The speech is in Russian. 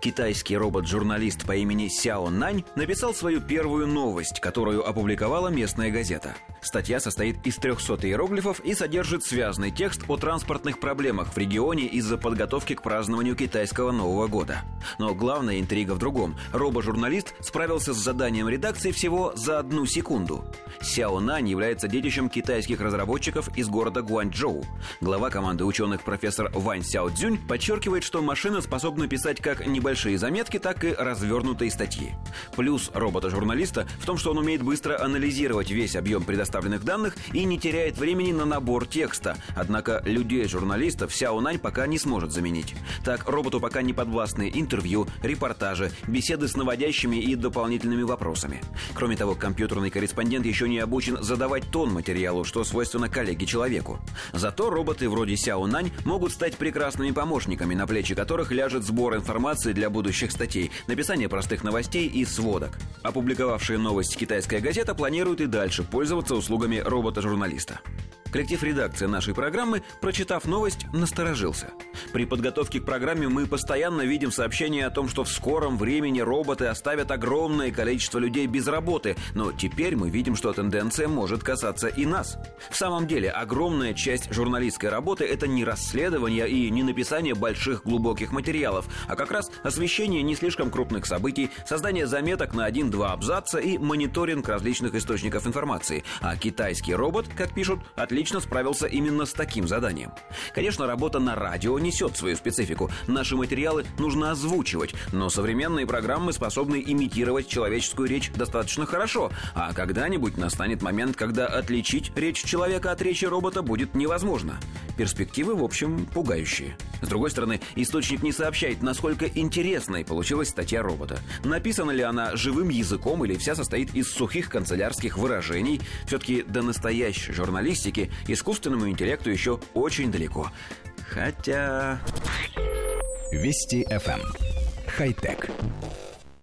Китайский робот-журналист по имени Сяо Нань написал свою первую новость, которую опубликовала местная газета. Статья состоит из 300 иероглифов и содержит связанный текст о транспортных проблемах в регионе из-за подготовки к празднованию китайского Нового года. Но главная интрига в другом. Робо-журналист справился с заданием редакции всего за одну секунду. Сяо Нань является детищем китайских разработчиков из города Гуанчжоу. Глава команды ученых профессор Вань Сяо Цзюнь подчеркивает, что машина способна писать как небольшие заметки, так и развернутые статьи. Плюс робота-журналиста в том, что он умеет быстро анализировать весь объем предоставленных данных и не теряет времени на набор текста. Однако людей-журналистов Сяо Нань пока не сможет заменить. Так, роботу пока не подвластны интервью, репортажи, беседы с наводящими и дополнительными вопросами. Кроме того, компьютерный корреспондент еще не обучен задавать тон материалу, что свойственно коллеге-человеку. Зато роботы вроде Сяо Нань могут стать прекрасными помощниками, на плечи которых ляжет сбор информации для будущих статей, написание простых новостей и сводок. Опубликовавшая новость китайская газета планирует и дальше пользоваться услугами робота-журналиста. Коллектив редакции нашей программы, прочитав новость, насторожился. При подготовке к программе мы постоянно видим сообщения о том, что в скором времени роботы оставят огромное количество людей без работы, но теперь мы видим, что тенденция может касаться и нас. В самом деле, огромная часть журналистской работы – это не расследование и не написание больших глубоких материалов, а как раз освещение не слишком крупных событий, создание заметок на один-два абзаца и мониторинг различных источников информации. А китайский робот, как пишут, отлично отлично справился именно с таким заданием. Конечно, работа на радио несет свою специфику. Наши материалы нужно озвучивать, но современные программы способны имитировать человеческую речь достаточно хорошо, а когда-нибудь настанет момент, когда отличить речь человека от речи робота будет невозможно. Перспективы, в общем, пугающие. С другой стороны, источник не сообщает, насколько интересной получилась статья робота. Написана ли она живым языком или вся состоит из сухих канцелярских выражений. Все-таки до настоящей журналистики искусственному интеллекту еще очень далеко. Хотя... Вести FM. Эм. Хай-тек.